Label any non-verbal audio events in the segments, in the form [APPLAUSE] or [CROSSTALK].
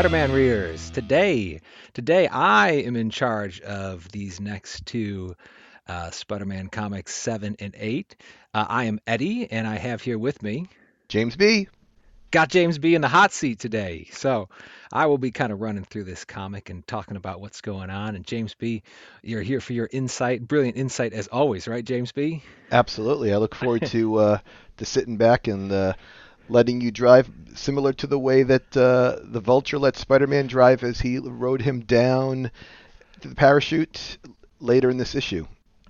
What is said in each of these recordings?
Welcome. Let's read Spider-Man readers. Today, today I am in charge of these next two uh, Spider-Man comics, seven and eight. Uh, I am Eddie, and I have here with me James B. got James B in the hot seat today. So I will be kind of running through this comic and talking about what's going on. And James B, you're here for your insight, brilliant insight as always, right, James B? Absolutely. I look forward [LAUGHS] to uh, to sitting back and uh, letting you drive, similar to the way that uh, the Vulture let Spider-Man drive as he rode him down to the parachute later in this issue.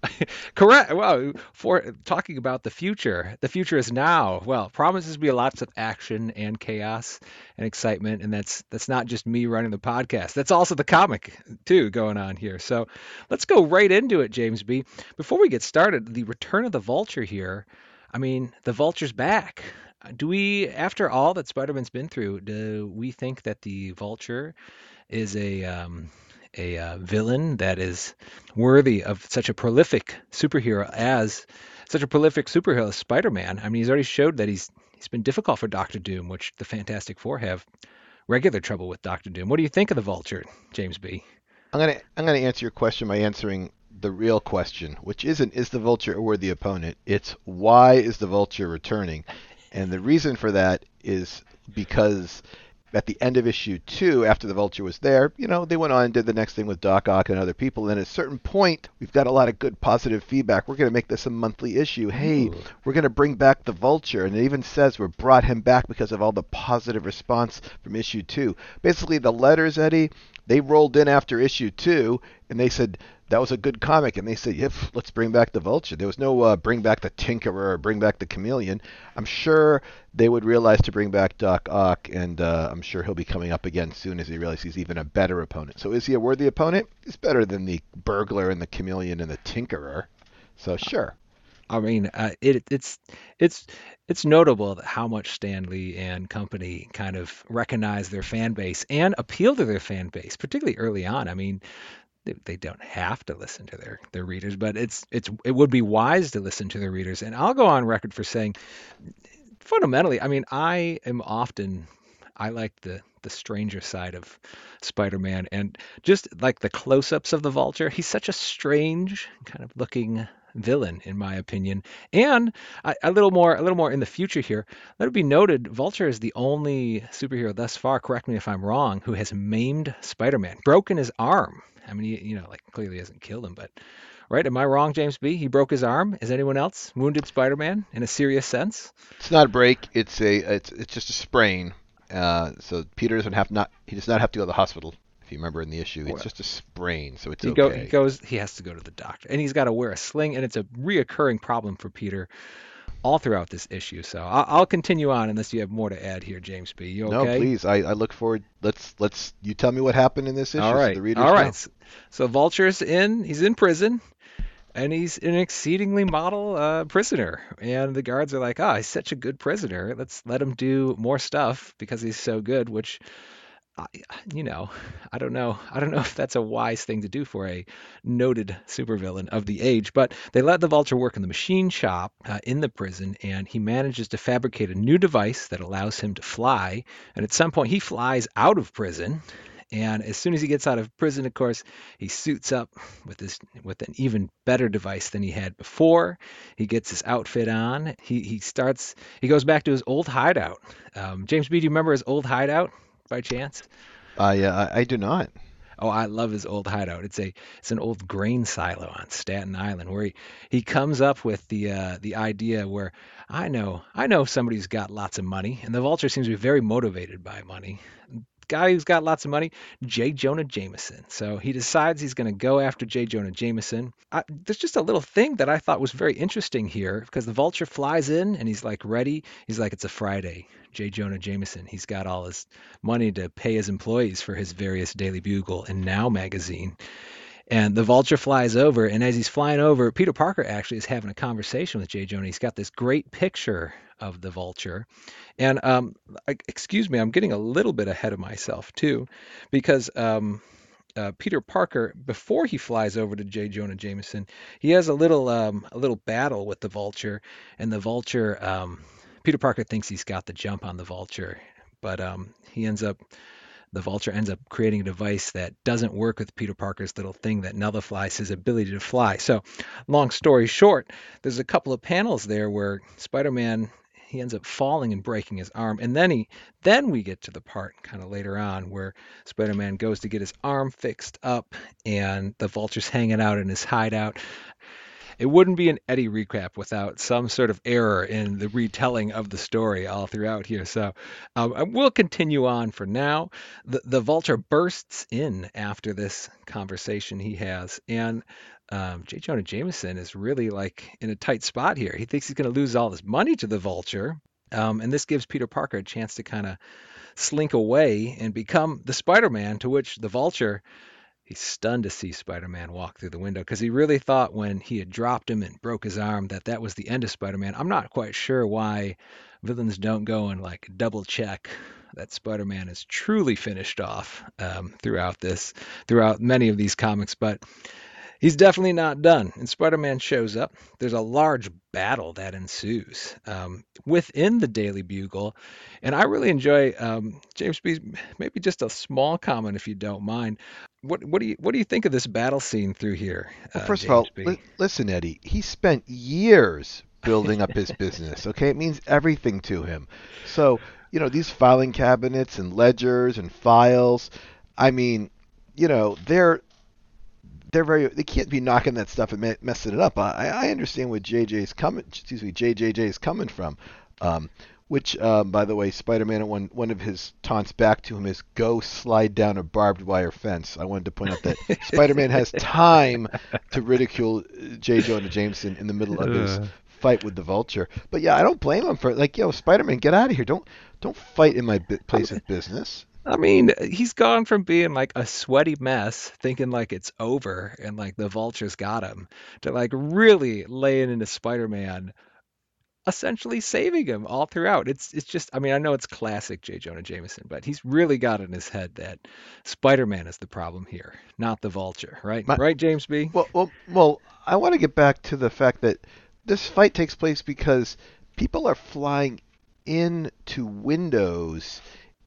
[LAUGHS] Correct. Well, for talking about the future, the future is now. Well, promises be lots of action and chaos and excitement, and that's that's not just me running the podcast. That's also the comic too going on here. So let's go right into it, James B. Before we get started, the return of the Vulture here. I mean, the Vulture's back. Do we, after all that Spider-Man's been through, do we think that the Vulture is a um, a uh, villain that is worthy of such a prolific superhero as such a prolific superhero as Spider-Man. I mean, he's already showed that he's he's been difficult for Doctor Doom, which the Fantastic Four have regular trouble with Doctor Doom. What do you think of the Vulture, James B? I'm gonna I'm gonna answer your question by answering the real question, which isn't is the Vulture a worthy opponent? It's why is the Vulture returning? And the reason for that is because at the end of issue two, after the Vulture was there, you know, they went on and did the next thing with Doc Ock and other people. And at a certain point, we've got a lot of good positive feedback. We're going to make this a monthly issue. Hey, Ooh. we're going to bring back the Vulture. And it even says we brought him back because of all the positive response from issue two. Basically, the letters, Eddie, they rolled in after issue two and they said, that was a good comic. And they said, yep, let's bring back the Vulture. There was no uh, bring back the Tinkerer or bring back the Chameleon. I'm sure they would realize to bring back Doc Ock, and uh, I'm sure he'll be coming up again soon as he realizes he's even a better opponent. So is he a worthy opponent? He's better than the Burglar and the Chameleon and the Tinkerer. So sure. I mean, uh, it, it's it's it's notable how much Stan Lee and company kind of recognize their fan base and appeal to their fan base, particularly early on. I mean, they, they don't have to listen to their their readers, but it's it's it would be wise to listen to their readers. And I'll go on record for saying, fundamentally, I mean, I am often I like the the stranger side of Spider-Man and just like the close-ups of the Vulture. He's such a strange kind of looking villain in my opinion. And a, a, little more a little more in the future here. Let it be noted vulture is the only superhero thus far correct me if i'm wrong who has maimed spider-man. Broken his arm. I mean he, you know like clearly hasn't killed him but right am i wrong james b? He broke his arm? Is anyone else wounded spider-man in a serious sense? It's not a break. It's a it's, it's just a sprain. Uh, so peter doesn't have not he does not have to go to the hospital if you remember in the issue. It's just a sprain, so it's he okay. Go, he goes, he has to go to the doctor, and he's got to wear a sling, and it's a reoccurring problem for Peter all throughout this issue. So I'll, I'll continue on unless you have more to add here, James B. You okay? No, please. I, I look forward. Let's let's you tell me what happened in this issue. All right. So all right. Know. So Vulture's in. He's in prison. And he's an exceedingly model uh, prisoner. And the guards are like, oh, he's such a good prisoner. Let's let him do more stuff because he's so good, which you know, I don't know. I don't know if that's a wise thing to do for a noted supervillain of the age, but they let the vulture work in the machine shop uh, in the prison, and he manages to fabricate a new device that allows him to fly. And at some point, he flies out of prison. And as soon as he gets out of prison, of course, he suits up with this with an even better device than he had before. He gets his outfit on. He he starts. He goes back to his old hideout. Um, James B. Do you remember his old hideout? By chance? Uh, yeah, I, I do not. Oh, I love his old hideout. It's a it's an old grain silo on Staten Island where he, he comes up with the uh, the idea where I know I know somebody's got lots of money, and the vulture seems to be very motivated by money guy who's got lots of money, J. Jonah Jameson. So he decides he's going to go after J. Jonah Jameson. I, there's just a little thing that I thought was very interesting here because the vulture flies in and he's like ready. He's like, it's a Friday. J. Jonah Jameson. He's got all his money to pay his employees for his various Daily Bugle and Now magazine. And the vulture flies over, and as he's flying over, Peter Parker actually is having a conversation with J. Jonah. He's got this great picture of the vulture. And um, excuse me, I'm getting a little bit ahead of myself too, because um, uh, Peter Parker, before he flies over to J. Jonah Jameson, he has a little um, a little battle with the vulture, and the vulture. Um, Peter Parker thinks he's got the jump on the vulture, but um, he ends up the vulture ends up creating a device that doesn't work with Peter Parker's little thing that nullifies his ability to fly. So, long story short, there's a couple of panels there where Spider-Man he ends up falling and breaking his arm and then he then we get to the part kind of later on where spider-man goes to get his arm fixed up and the vulture's [LAUGHS] hanging out in his hideout it wouldn't be an Eddie recap without some sort of error in the retelling of the story all throughout here. So um, we'll continue on for now. The, the vulture bursts in after this conversation he has, and um, J. Jonah Jameson is really like in a tight spot here. He thinks he's going to lose all his money to the vulture. Um, and this gives Peter Parker a chance to kind of slink away and become the Spider Man, to which the vulture He's stunned to see Spider-Man walk through the window because he really thought when he had dropped him and broke his arm that that was the end of Spider-Man. I'm not quite sure why villains don't go and like double check that Spider-Man is truly finished off um, throughout this, throughout many of these comics, but he's definitely not done. And Spider-Man shows up. There's a large battle that ensues um, within the Daily Bugle, and I really enjoy um, James B. Maybe just a small comment, if you don't mind. What what do you what do you think of this battle scene through here? Well, uh, first James of all, listen, Eddie. He spent years building up his business. Okay, it means everything to him. So you know these filing cabinets and ledgers and files. I mean, you know they're they're very they can't be knocking that stuff and messing it up. I, I understand where JJ's coming. Excuse me, JJJ is coming from. Um, which, um, by the way, Spider-Man one one of his taunts back to him is "Go slide down a barbed wire fence." I wanted to point out that [LAUGHS] Spider-Man has time to ridicule J. Jonah Jameson in the middle of his fight with the Vulture. But yeah, I don't blame him for like, yo, Spider-Man, get out of here! Don't don't fight in my place of business. I mean, he's gone from being like a sweaty mess, thinking like it's over and like the vultures got him, to like really laying into Spider-Man, essentially saving him all throughout. It's it's just, I mean, I know it's classic J. Jonah Jameson, but he's really got in his head that Spider-Man is the problem here, not the vulture, right? My, right, James B. Well, well, well, I want to get back to the fact that this fight takes place because people are flying into windows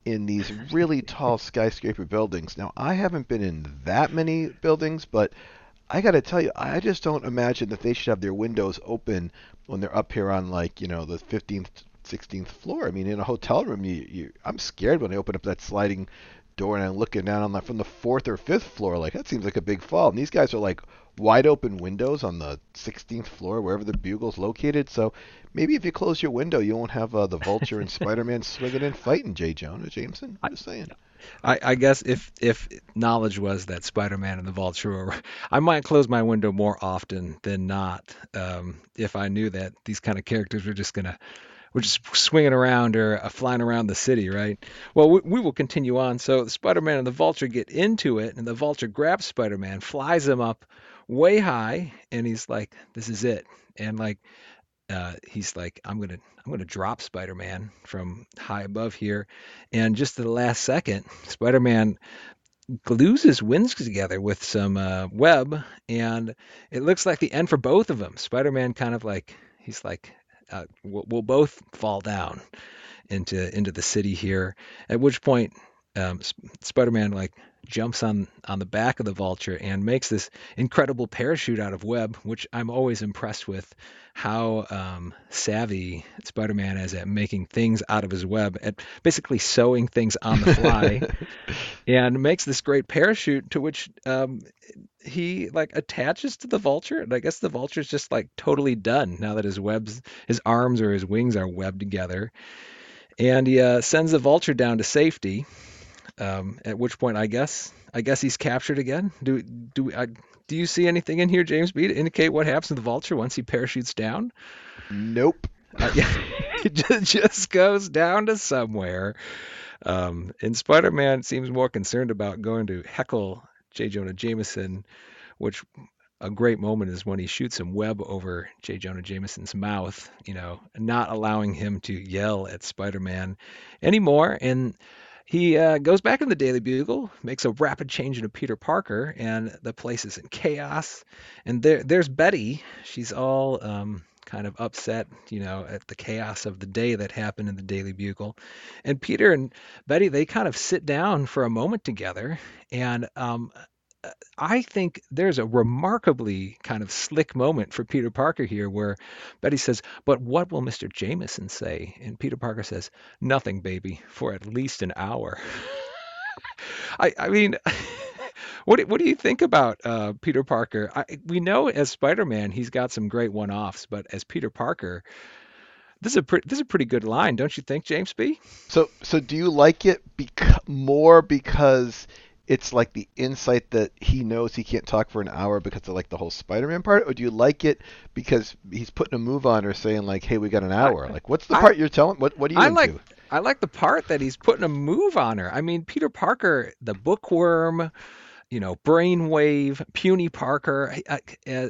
in these [LAUGHS] really tall skyscraper buildings. Now, I haven't been in that many buildings, but I got to tell you, I just don't imagine that they should have their windows open when they're up here on like you know the 15th, 16th floor. I mean, in a hotel room, you, you I'm scared when I open up that sliding door and I'm looking down on that from the fourth or fifth floor. Like that seems like a big fall. And these guys are like wide open windows on the 16th floor, wherever the bugle's located. So maybe if you close your window, you won't have uh, the Vulture and [LAUGHS] Spider-Man swinging in fighting J. Jonah Jameson. I'm just saying. I, I, guess if if knowledge was that Spider-Man and the Vulture were, I might close my window more often than not. Um, if I knew that these kind of characters were just gonna we're just swinging around or uh, flying around the city, right? Well, we, we will continue on. So Spider-Man and the Vulture get into it, and the Vulture grabs Spider-Man, flies him up way high, and he's like, "This is it." And like, uh, he's like, "I'm gonna, I'm gonna drop Spider-Man from high above here," and just at the last second, Spider-Man glues his wings together with some uh, web, and it looks like the end for both of them. Spider-Man kind of like he's like, uh, we'll, we'll, both fall down into into the city here. At which point, um, Spider-Man like jumps on on the back of the vulture and makes this incredible parachute out of web, which I'm always impressed with how um, savvy Spider-Man is at making things out of his web, at basically sewing things on the fly, [LAUGHS] and makes this great parachute to which um, he like attaches to the vulture. And I guess the vulture's just like totally done now that his webs, his arms or his wings are webbed together, and he uh, sends the vulture down to safety um, at which point, I guess, I guess he's captured again. Do do I, do you see anything in here, James B, to indicate what happens to the vulture once he parachutes down? Nope. Uh, yeah, [LAUGHS] it just, goes down to somewhere. Um, and Spider-Man seems more concerned about going to heckle J. Jonah Jameson, which a great moment is when he shoots some web over J. Jonah Jameson's mouth, you know, not allowing him to yell at Spider-Man anymore. And he uh, goes back in the Daily Bugle, makes a rapid change into Peter Parker, and the place is in chaos. And there, there's Betty. She's all um, kind of upset, you know, at the chaos of the day that happened in the Daily Bugle. And Peter and Betty, they kind of sit down for a moment together. And um, I think there's a remarkably kind of slick moment for Peter Parker here where Betty says, But what will Mr. Jameson say? And Peter Parker says, Nothing, baby, for at least an hour. [LAUGHS] I, I mean, [LAUGHS] what do, what do you think about uh, Peter Parker? I, we know as Spider-Man he's got some great one-offs, but as Peter Parker, this is a pretty this is a pretty good line, don't you think, James B? So so do you like it more because it's like the insight that he knows he can't talk for an hour because of like the whole Spider-Man part, or do you like it because he's putting a move on or saying like, "Hey, we got an hour"? Like, what's the I- part you're telling? What what are you I into? like I like the part that he's putting a move on her. I mean, Peter Parker, the bookworm, you know, brainwave, puny Parker. I- I- uh,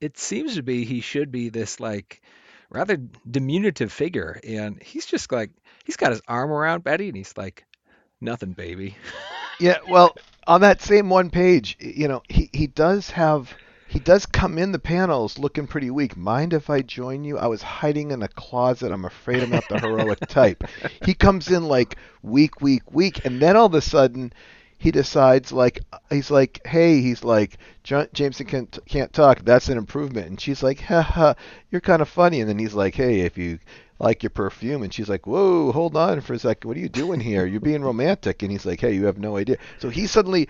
It seems to be he should be this like rather diminutive figure, and he's just like he's got his arm around Betty, and he's like, "Nothing, baby." Yeah, well, on that same one page, you know, he he does have he does come in the panels looking pretty weak. Mind if I join you? I was hiding in a closet. I'm afraid I'm not the heroic [LAUGHS] type. He comes in like weak, weak, weak, and then all of a sudden he decides like he's like, hey, he's like "Ja- Jameson can't can't talk. That's an improvement. And she's like, ha ha, you're kind of funny. And then he's like, hey, if you like your perfume, and she's like, whoa, hold on for a second. What are you doing here? You're being [LAUGHS] romantic. And he's like, hey, you have no idea. So he suddenly,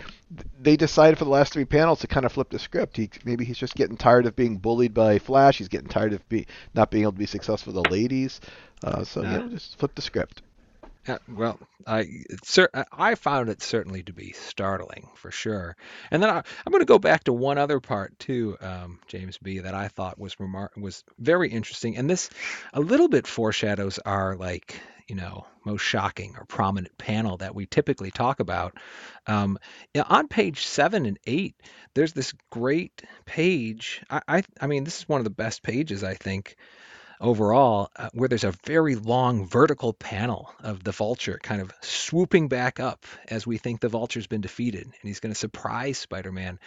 they decided for the last three panels to kind of flip the script. He maybe he's just getting tired of being bullied by Flash. He's getting tired of be, not being able to be successful with the ladies. Uh, so yeah, just flip the script. Well, I cer- I found it certainly to be startling for sure. And then I, I'm going to go back to one other part too, um, James B, that I thought was remar- was very interesting. And this a little bit foreshadows our like you know most shocking or prominent panel that we typically talk about. Um, on page seven and eight, there's this great page. I, I I mean, this is one of the best pages I think overall, uh, where there's a very long vertical panel of the vulture kind of swooping back up as we think the vulture's been defeated and he's going to surprise Spider Man.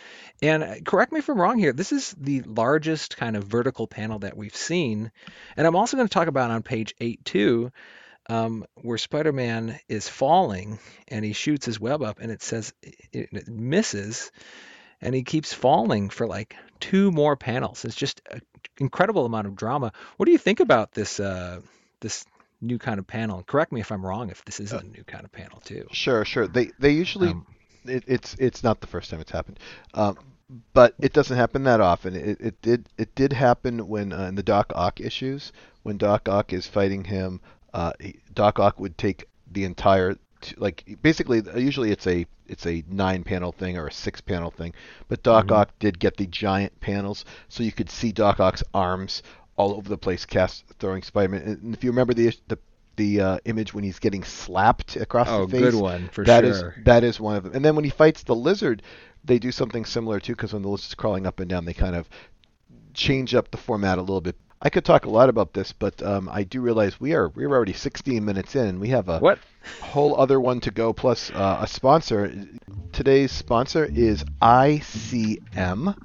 And uh, correct me if I'm wrong here, this is the largest kind of vertical panel that we've seen. And I'm also going to talk about on page 8 too. Um, where Spider-Man is falling and he shoots his web up and it says it, it misses and he keeps falling for like two more panels. It's just an incredible amount of drama. What do you think about this uh, this new kind of panel? Correct me if I'm wrong. If this isn't a new kind of panel too. Sure, sure. They they usually Um, it, it's it's not the first time it's happened, um, but it doesn't happen that often. It, it did it did happen when uh, in the Doc Ock issues when Doc Ock is fighting him. Uh, he, Doc Ock would take the entire t- like basically usually it's a it's a nine panel thing or a six panel thing, but Doc Mhm. Ock did get the giant panels so you could see Doc Ock's arms all over the place, cast throwing Spider-Man. And if you remember the the the uh, image when he's getting slapped across oh, the face, Oh, good one for that is sure. that is one of them. And then when he fights the lizard, they do something similar too, because when the lizard's crawling up and down, they kind of change up the format a little bit. I could talk a lot about this, but um, I do realize we are we're already 16 minutes in, and we have a What? whole other one to go, plus uh, a sponsor. Today's sponsor is ICM,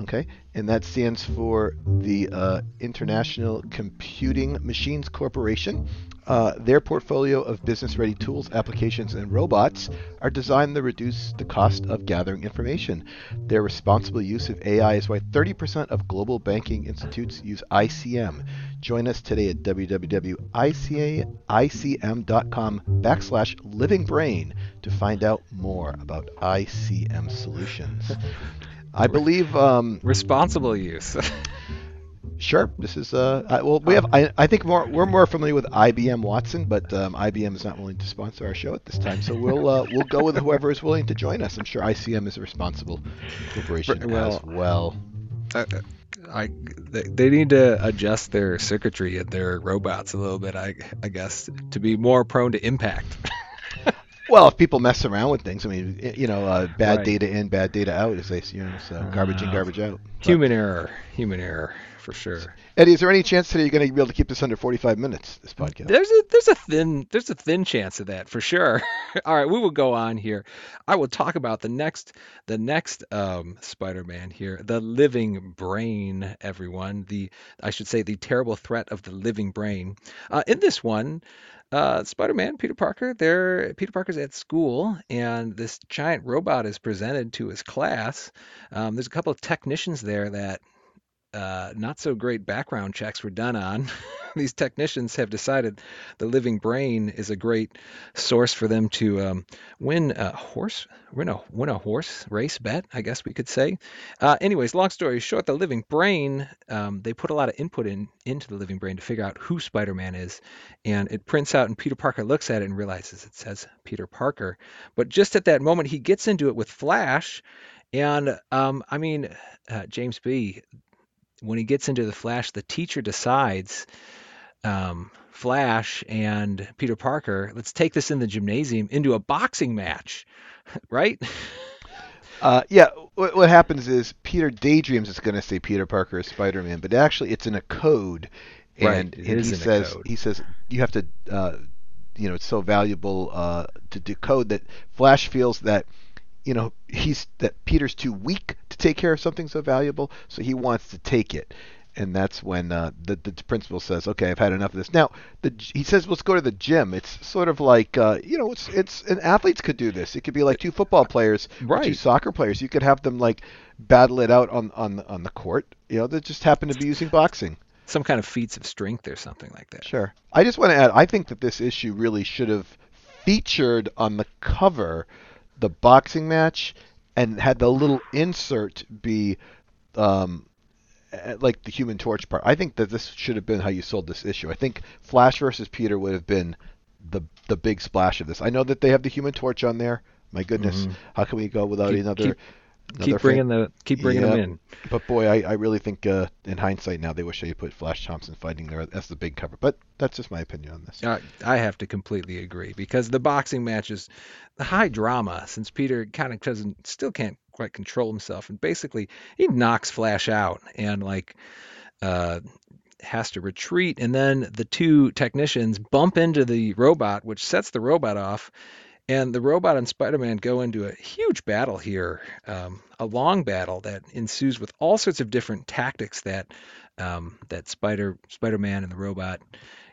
okay, and that stands for the uh, International Computing Machines Corporation. Uh, their portfolio of business-ready tools, applications, and robots are designed to reduce the cost of gathering information. Their responsible use of AI is why 30% of global banking institutes use ICM. Join us today at www.icm.com backslash living brain to find out more about ICM solutions. [LAUGHS] I believe, um, Responsible use. [LAUGHS] sure, this is, uh, I, well, we have, I, I think more, we're more familiar with IBM Watson, but um, IBM is not willing to sponsor our show at this time, so we'll, uh, we'll go with whoever is willing to join us. I'm sure ICM is a responsible corporation Well, as well. Uh, I they, they need to adjust their circuitry and their robots a little bit. I I guess to be more prone to impact. [LAUGHS] Well, if people mess around with things, I mean, you know, uh, bad Right. data in, bad data out, as they say, you know, so garbage in, Uh, garbage out. But- Human error, human error for sure. Eddie, is there any chance today you're going to be able to keep this under 45 minutes? This podcast. There's a there's a thin there's a thin chance of that for sure. [LAUGHS] All right, we will go on here. I will talk about the next the next um, Spider-Man here, the living brain. Everyone, the I should say the terrible threat of the living brain. Uh, in this one, uh, Spider-Man, Peter Parker, there Peter Parker's at school, and this giant robot is presented to his class. Um, there's a couple of technicians there that uh, not so great background checks were done on. [LAUGHS] These technicians have decided the living brain is a great source for them to um, win a horse, win a win a horse race bet, I guess we could say. Uh, anyways, long story short, the living brain um, they put a lot of input in into the living brain to figure out who Spider-Man is, and it prints out, and Peter Parker looks at it and realizes it says Peter Parker. But just at that moment, he gets into it with Flash. And um, I mean, uh, James B when he gets into the Flash, the teacher decides, um, Flash and Peter Parker, let's take this in the gymnasium into a boxing match, [LAUGHS] right? Uh, yeah, what, what happens is Peter daydreams it's going to say Peter Parker is Spider-Man, but actually it's in a code, and, Right, and he says he says you have to, uh, you know, it's so valuable uh, to decode that Flash feels that, you know, he's that Peter's too weak to take care of something so valuable, so he wants to take it. And that's when uh, the, the principal says, "Okay, I've had enough of this." Now, the, he says, "Let's go to the gym." It's sort of like, uh, you know, it's it's and athletes could do this. It could be like two football players, or two soccer players. You could have them like battle it out on on the- on the court. You know, they just happen to be using boxing. Some kind of feats of strength or something like that. Sure. I just want to add. I think that this issue really should have featured on the cover the boxing match and had the little insert be um, uh, like the Human Torch part. I think that this should have been how you sold this issue. I think Flash versus Peter would have been the the big splash of this. I know that they have the Human Torch on there. My goodness, Mhm. how can we go without Keep- another? keep- another Keep bringing the keep bringing them in. But boy, I, I really think uh, in hindsight now they wish they put Flash Thompson fighting there as the big cover. But that's just my opinion on this. I, I have to completely agree because the boxing matches, the high drama, since Peter kind of doesn't, still can't quite control himself, and basically he knocks Flash out and like uh, has to retreat, and then the two technicians bump into the robot, which sets the robot off. And the robot and Spider-Man go into a huge battle here, um, a long battle that ensues with all sorts of different tactics that um, that Spider Spider-Man and the robot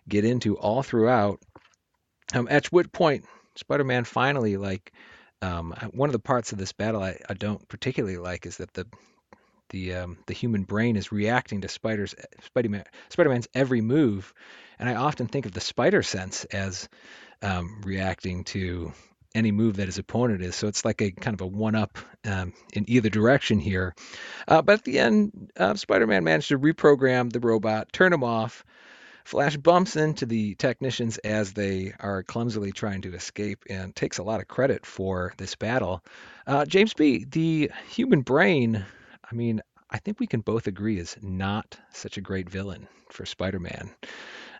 get into all throughout. Um, at which point, Spider-Man finally like um, one of the parts of this battle I, I don't particularly like is that the the um, the human brain is reacting to Spider's Spider-Man Spider-Man's every move, and I often think of the Spider sense as um, reacting to any move that his opponent is. So it's like a kind of a one-up um, in either direction here. Uh, but at the end, uh, Spider-Man managed to reprogram the robot, turn him off. Flash bumps into the technicians as they are clumsily trying to escape and takes a lot of credit for this battle. Uh, James B., the human brain, I mean, I think we can both agree is not such a great villain for Spider-Man.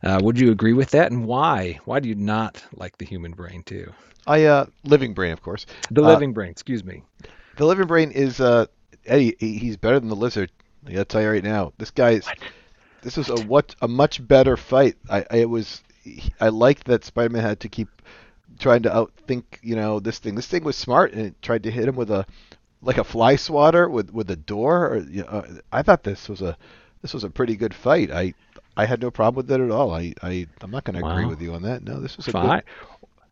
Uh, would you agree with that, and why? Why do you not like the human brain too? I uh, Living Brain, of course. The Uh, living brain, excuse me. The Living Brain is uh, Eddie. He's better than the Lizard. I gotta tell you right now. This guy's. This was a what a much better fight. I, I it was. I liked that Spider-Man had to keep trying to outthink. You know this thing. This thing was smart and it tried to hit him with a like a fly swatter with with a door. Or, you know, uh, I thought this was a this was a pretty good fight. I I had no problem with that at all. I I I'm not going to agree with you on that. No, this was a Fine.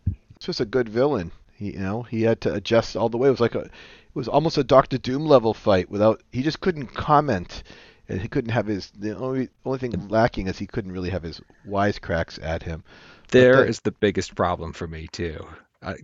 good this was a good villain. He, you know, he had to adjust all the way. It was like a, it was almost a Doctor Doom level fight without. He just couldn't comment, and he couldn't have his. The only only thing lacking is he couldn't really have his wisecracks at him. There the- the biggest problem for me too. I,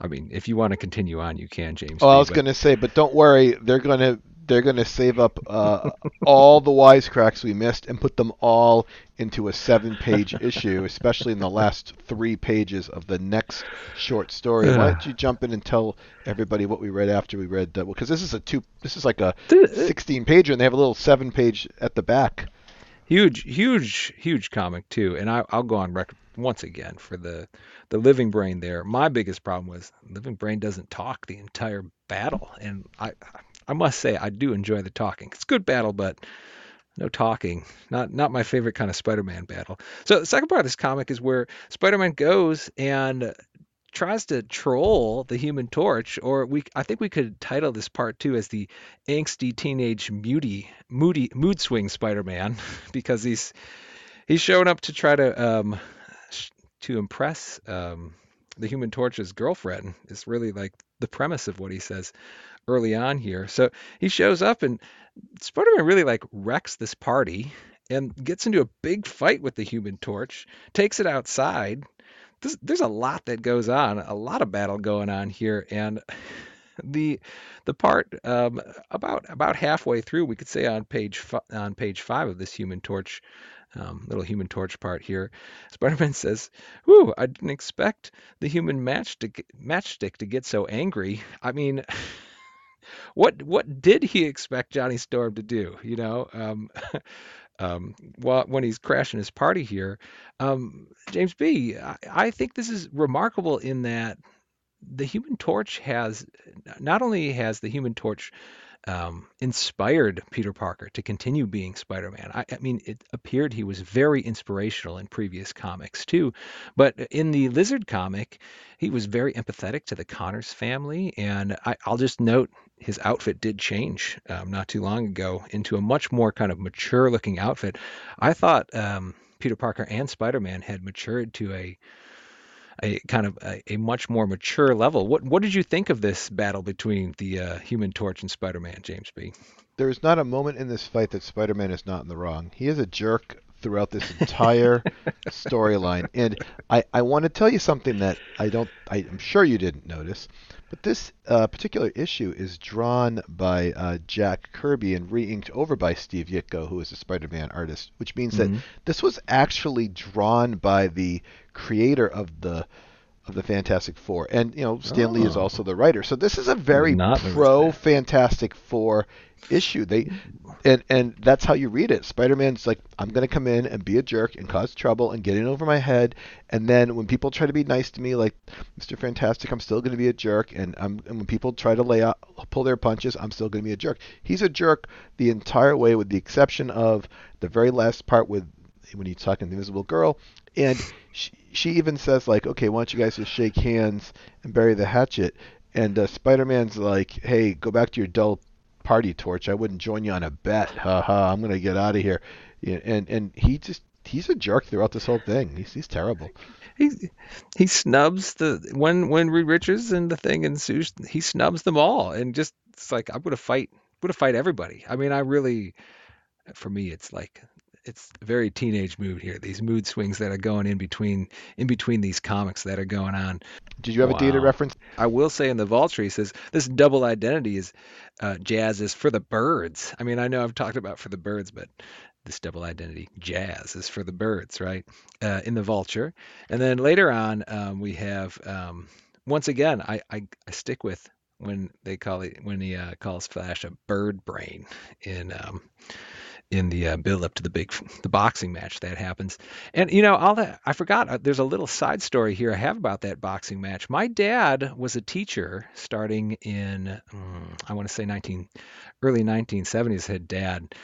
I mean, if you want to continue on, you can, James. Oh, I B, was but- gonna say, but don't worry, they're gonna they're gonna save up uh, all the wisecracks we missed and put them all into a seven-page [LAUGHS] issue, especially in the last three pages of the next short story. Why don't you jump in and tell everybody what we read after we read? Uh, because this is a two, this is like a Th- 16-pager, and they have a little seven-page at the back. huge, huge, huge comic too. And I, I'll go on record once again for the the Living Brain. There, my biggest problem was Living Brain doesn't talk the entire battle, and I I must say I do enjoy the talking. It's good battle, but no talking. Not not my favorite kind of Spider-Man battle. So the second part of this comic is where Spider-Man goes and tries to troll the Human Torch, or we I think we could title this part too as the angsty teenage moody moody mood swing Spider-Man [LAUGHS] because he's he's showing up to try to um to impress um the Human Torch's girlfriend is really like the premise of what he says early on here. So he shows up and Spider-Man really like wrecks this party and gets into a big fight with the Human Torch, takes it outside. There's, there's a lot that goes on, a lot of battle going on here, and [SIGHS] the the part um, about about halfway through, we could say on page on page five of this Human Torch um, little Human Torch part here. Spider-Man [LAUGHS] says, "Whew, I didn't expect the Human Matchstick Matchstick to get so angry. I mean." [LAUGHS] what what did he expect Johnny Storm to do? You know, um, [LAUGHS] um, while, when he's crashing his party here, um, James B. I, I think this is remarkable in that the Human Torch has not only has the Human Torch um, inspired Peter Parker to continue being Spider-Man. I, I, mean, it appeared he was very inspirational in previous comics too, but in the Lizard comic, he was very empathetic to the Connors family, and I, will just note his outfit did change um, not too long ago into a much more kind of mature-looking outfit. I thought um, Peter Parker and Spider-Man had matured to a a kind of a, a, much more mature level. What what did you think of this battle between the uh, Human Torch and Spider-Man, James B? There is not a moment in this fight that Spider-Man is not in the wrong. He is a jerk throughout this entire [LAUGHS] storyline, and I I want to tell you something that I don't I, am sure you didn't notice. But this uh, particular issue is drawn by uh, Jack Kirby and re-inked over by Steve Ditko, who is a Spider-Man artist, which means mm-hmm. that this was actually drawn by the creator of the of the Fantastic Four, and you know Stan Lee is oh. also the writer. So this is a very pro Fantastic Four issue. They and and that's how you read it. Spider-Man's like, I'm gonna come in and be a jerk and cause trouble and get in over my head, and then when people try to be nice to me, like Mr. Fantastic, I'm still gonna be a jerk, and I'm and when people try to lay out pull their punches, I'm still gonna be a jerk. He's a jerk the entire way, with the exception of the very last part with when he's talking to the Invisible Girl, and she, even says like, okay, why don't you guys just shake hands and bury the hatchet? And uh, Spider-Man's like, hey, go back to your dull party torch. I wouldn't join you on a bet. Ha ha. I'm gonna get out of here. And and he just he's a jerk throughout this whole thing. He's he's terrible. He he snubs the when when Reed Richards and the thing ensues. He snubs them all and just it's like I'm gonna fight. I'm gonna fight everybody. I mean, I really, for me, it's like it's very teenage mood here. These mood swings that are going in between in between these comics that are going on. Did you have wow. a data reference? I will say in the Vulture he says this double identity is uh, jazz is for the birds. I mean, I know I've talked about for the birds, but this double identity jazz is for the birds, right? Uh, in the Vulture, and then later on um, we have um, once again I, I, I stick with when they call it when he uh, calls Flash a bird brain in um, in the uh, build up to the big [LAUGHS] the boxing match that happens. And you know, all that I forgot. Uh, there's a little side story here I have about that boxing match. My dad was a teacher starting in um, I want to say 19 early 1970s. Had dad.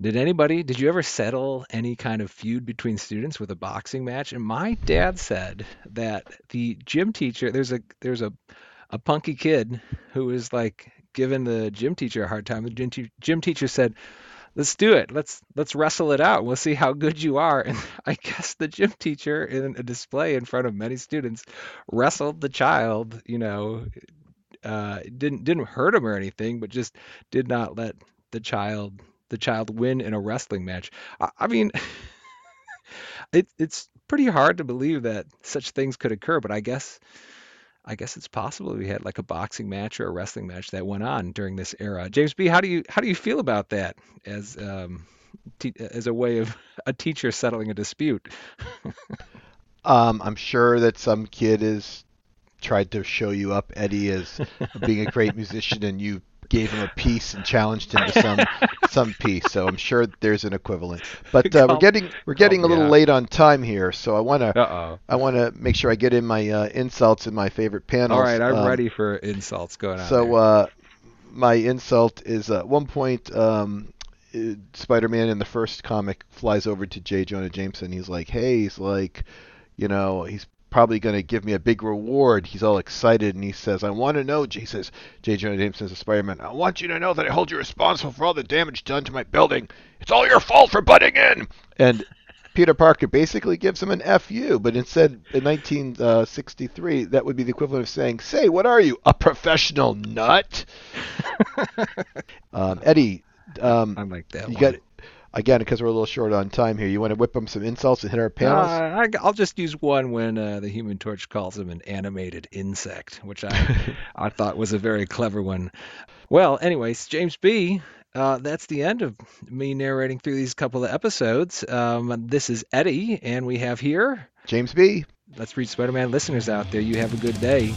Did anybody? Did you ever settle any kind of feud between students with a boxing match? And my dad said that the gym teacher there's a there's a a punky kid who was like giving the gym teacher a hard time. The gym, gym teacher said, let's do it. Let's let's wrestle it out. We'll see how good you are. And [LAUGHS] I guess the gym teacher in a display in front of many students wrestled the child, you know, uh, didn't didn't hurt him or anything, but just did not let the child the child win in a wrestling match. I, I mean, [LAUGHS] it, it's pretty hard to believe that such things could occur, but I guess I guess it's possible we had like a boxing match or a wrestling match that went on during this era. James B, how do you how do you feel about that as um, te- as a way of [LAUGHS] a teacher settling a dispute? [LAUGHS] um, I'm sure that some kid has tried to show you up, Eddie, as being a great musician, and you gave him a piece and challenged him to some [LAUGHS] some piece. So I'm sure there's an equivalent. But uh, we're getting we're getting a little yeah. late on time here, so I want to I want to make sure I get in my uh, insults in my favorite panels. All right, I'm um, ready for insults going on. So uh, my insult is at one point um, uh, Spider-Man in the first comic flies over to J. Jonah Jameson. He's like, "Hey, he's like, you know, he's probably going to give me a big reward." He's all excited and he says, "I want to know." He says, J. Jonah Jameson says, Spider-Man, "I want you to know that I hold you responsible for all the damage done to my building. It's all your fault for butting in." And Peter Parker basically gives him an FU, but instead, in 1963, that would be the equivalent of saying, "Say, what are you, a professional nut?" [LAUGHS] um, Eddie, um, I like that you one. got again because we're a little short on time here. You want to whip them some insults and hit our panels? Uh, I, will just use one when uh, the Human Torch calls him an animated insect, which I [LAUGHS] I thought was a very clever one. Well, anyways, James B. Uh, that's the end of me narrating through these couple of episodes. Um, this is Eddie, and we have here. James B. Let's read Spider-Man listeners out there. You have a good day.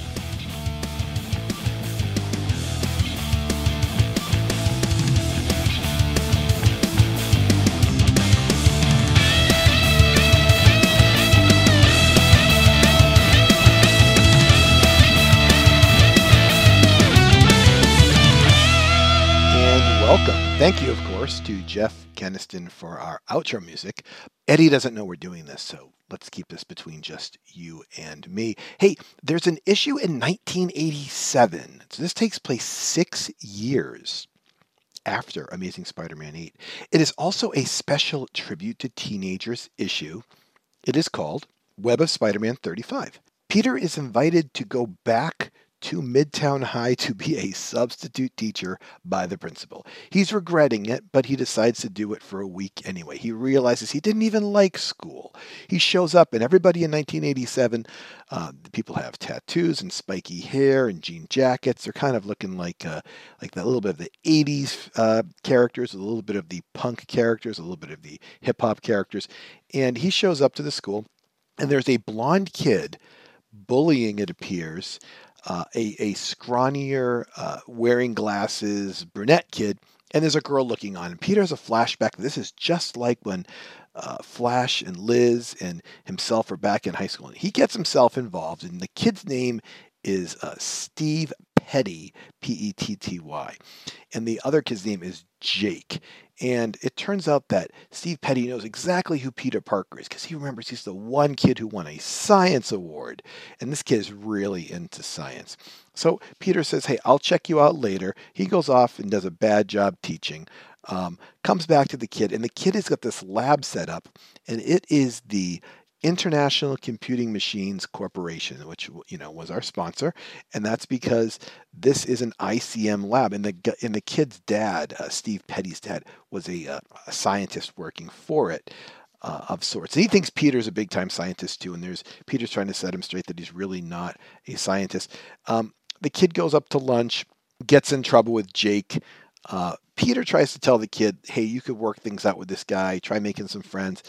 Welcome. Thank you, of course, to Jeff Keniston for our outro music. Eddie doesn't know we're doing this, so let's keep this between just you and me. Hey, there's an issue in 1987. So this takes place six years after Amazing Spider Man 8. It is also a special tribute to teenagers issue. It is called Web of Spider Man 35. Peter is invited to go back to Midtown High to be a substitute teacher by the principal. He's regretting it, but he decides to do it for a week anyway. He realizes he didn't even like school. He shows up, and everybody in 1987, uh, people have tattoos and spiky hair and jean jackets. They're kind of looking like uh, like that little bit of the 80s uh, characters, a little bit of the punk characters, a little bit of the hip hop characters. And he shows up to the school, and there's a blonde kid bullying, it appears, uh, a, a scrawnier, uh, wearing glasses, brunette kid, and there's a girl looking on. And Peter has a flashback. This is just like when uh, Flash and Liz and himself are back in high school. And he gets himself involved, and the kid's name is uh, Steve Petty, P E T T Y. And the other kid's name is Jake. And it turns out that Steve Petty knows exactly who Peter Parker is because he remembers he's the one kid who won a science award. And this kid is really into science. So Peter says, Hey, I'll check you out later. He goes off and does a bad job teaching. Um, comes back to the kid, and the kid has got this lab set up, and it is the International Computing Machines Corporation, which you know was our sponsor, and that's because this is an ICM lab, and the and the kid's dad, uh, Steve Petty's dad, was a, uh, a scientist working for it. Uh, of sorts. And he thinks Peter's a big time scientist too. And there's Peter's trying to set him straight that he's really not a scientist. Um, the kid goes up to lunch, gets in trouble with Jake. Uh, Peter tries to tell the kid, hey, you could work things out with this guy, try making some friends.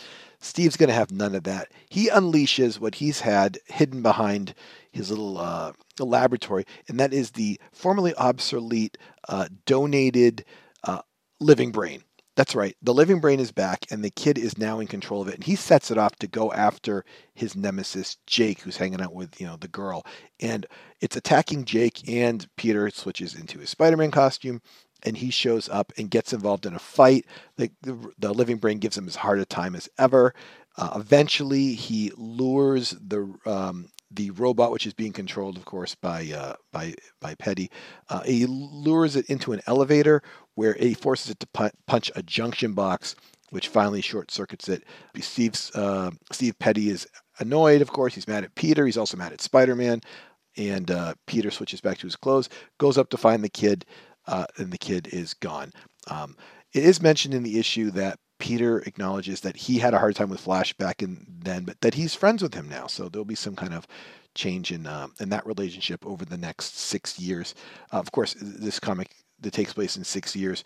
Steve's going to have none of that. He unleashes what he's had hidden behind his little uh, laboratory, and that is the formerly obsolete uh, donated uh, living brain. That's right. The living brain is back, and the kid is now in control of it. And he sets it off to go after his nemesis, Jake, who's hanging out with you know the girl. And it's attacking Jake, and Peter switches into his Spider-Man costume, and he shows up and gets involved in a fight. The, the, the living brain gives him as hard a time as ever. Uh, eventually, he lures the um, the robot, which is being controlled, of course, by uh, by by Petty. Uh, he lures it into an elevator where he forces it to pu- punch a junction box, which finally short circuits it. Steve's, uh, Steve Petty is annoyed, of course. He's mad at Peter. He's also mad at Spider Man. And uh, Peter switches back to his clothes, goes up to find the kid, uh, and the kid is gone. Um, it is mentioned in the issue that Peter acknowledges that he had a hard time with Flash back in then, but that he's friends with him now. So there'll be some kind of change in uh, in that relationship over the next six years. Uh, of course, this comic that takes place in six years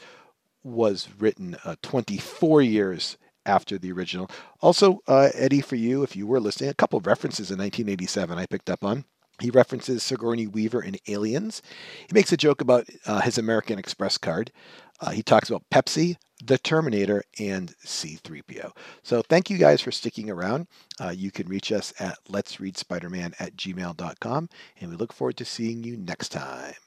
was written uh, 24 years after the original. Also, uh, Eddie, for you, if you were listening, a couple of references in 1987 I picked up on. He references Sigourney Weaver in Aliens. He makes a joke about uh, his American Express card. Uh, he talks about Pepsi, the Terminator, and C3PO. So thank you guys for sticking around. Uh, you can reach us at let's read Spider-Man at gmail.com, and we look forward to seeing you next time.